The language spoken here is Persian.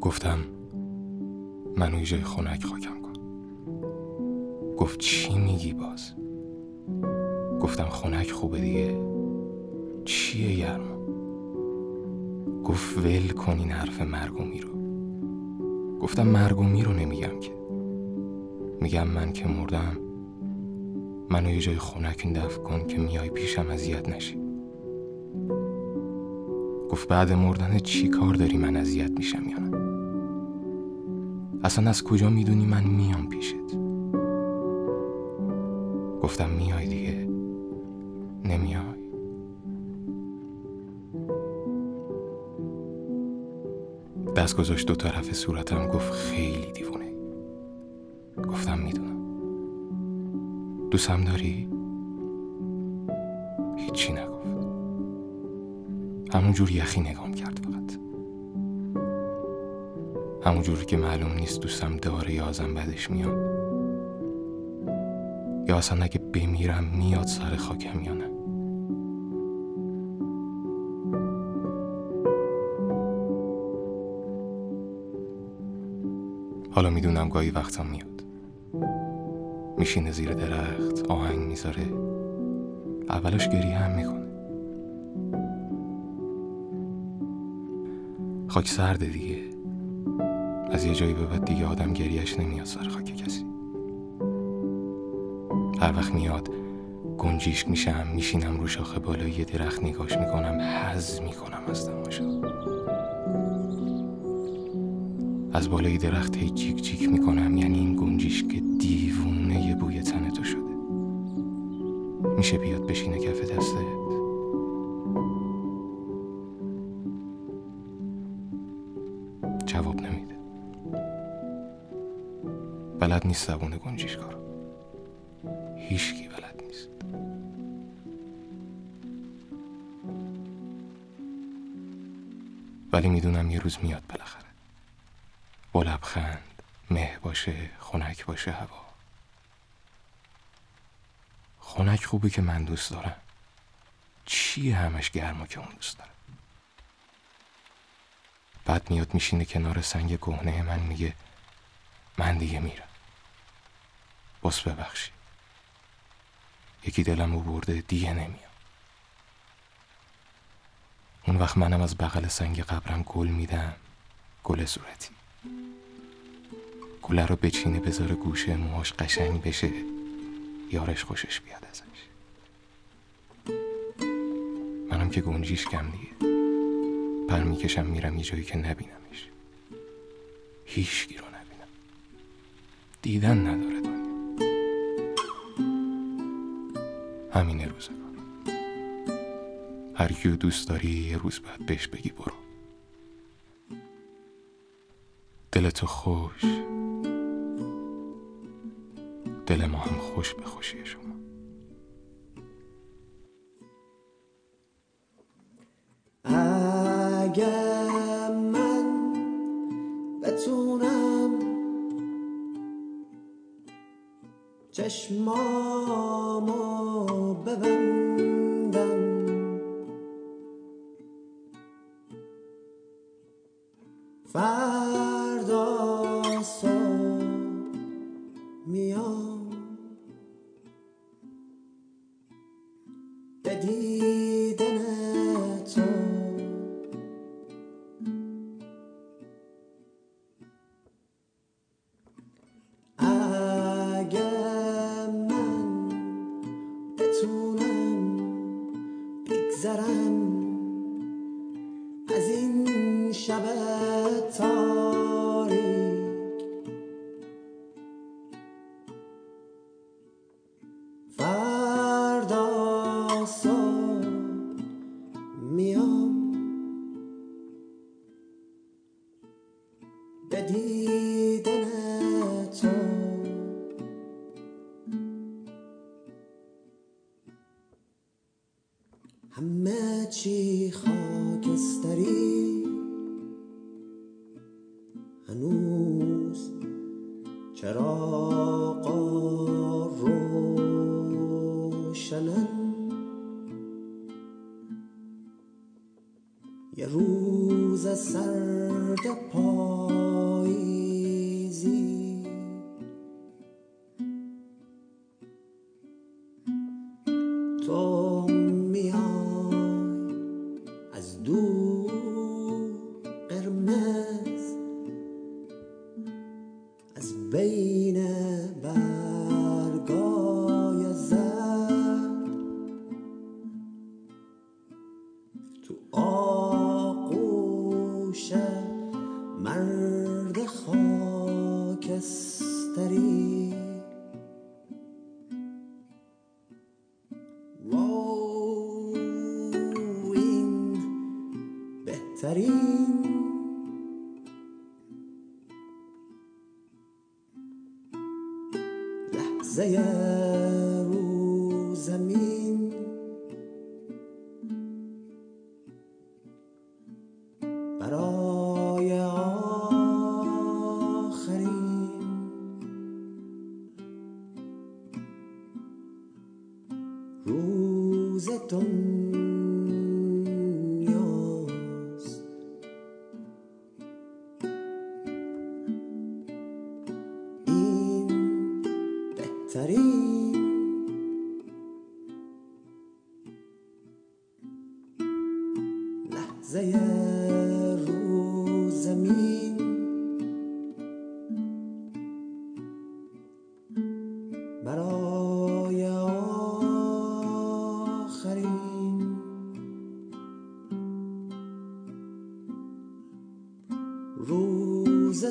گفتم منو جای خنک خاکم کن. گفت چی میگی باز؟ گفتم خنک خوبه دیگه. چیه گرما گفت ول کن این حرف مرگومی رو. گفتم مرگومی رو نمیگم که. میگم من که مردم منو یه جای خنک دفع کن که میای پیشم اذیت نشی. گفت بعد مردن چی کار داری من اذیت میشم یا نه؟ اصلا از کجا می‌دونی من میام پیشت؟ گفتم میای دیگه. نمیای. دست گذاشت دو طرف صورتم گفت خیلی دیوونه. گفتم می‌دونم. دوستم داری؟ هیچی نگفت. همون جور یخی نگام کرد فقط. همون جوری که معلوم نیست دوستم داره یا ازم بدش میاد. یا اصلا اگه بمیرم میاد سر خاکم یا نه. حالا می‌دونم گاهی وقتم میاد. میشینه زیر درخت آهنگ می‌ذاره. اولش گریه هم می‌کنه. خاک سرده دیگه. از یه جایی به بعد دیگه آدم گریهش نمیاد سر خاک کسی. هر وقت میاد گنجیشک میشم میشینم رو شاخه بالای درخت نگاش می‌کنم حز می‌کنم از تماشا. از بالای درخت هی جیک جیک می‌کنم یعنی این گنجیش که دیوونه بوی تن تو شده. میشه بیاد بشینه کف دستت؟ جواب نمیده. بلد نیست زبون گنجیش کارو. هیچکی بلد نیست. ولی می‌دونم یه روز میاد با لبخند مه باشه خنک باشه هوا. خنک خوبه که من دوست دارم. چیه همش گرما که اون دوست داره بعد میاد میشینه کنار سنگ کهنه من میگه من دیگه میرم. بس ببخشی. یکی دلمو برده دیگه نمیام. اون وقت منم از بغل سنگ قبرم گل میدم گل صورتی. گله رو بچینه بذاره گوشه موهاش قشنگ بشه. یارش خوشش بیاد ازش. منم که گنجیش کم دیگه. پر می‌کشم میرم یه جایی که نبینمش. هیچ رو نبینم. دیدن نداره دنیا. همین روزگار. هر کیو دوست داری یه روز باید بهش بگی برو. دلتو خوش. خوش به خوشی شما. اگر من بتونم چشمامو ببندم فردا تو اگر من بگذرم از این شب تاریک فردا همه چی خاکستری. هنوز چراغ روشنن. یه روز سرد پاییزی. تو بین برگای زرد. تو آغوش مرد خاکستری رو زمین. برای آخرین روز لحظه رو زمین. برای آخرین روز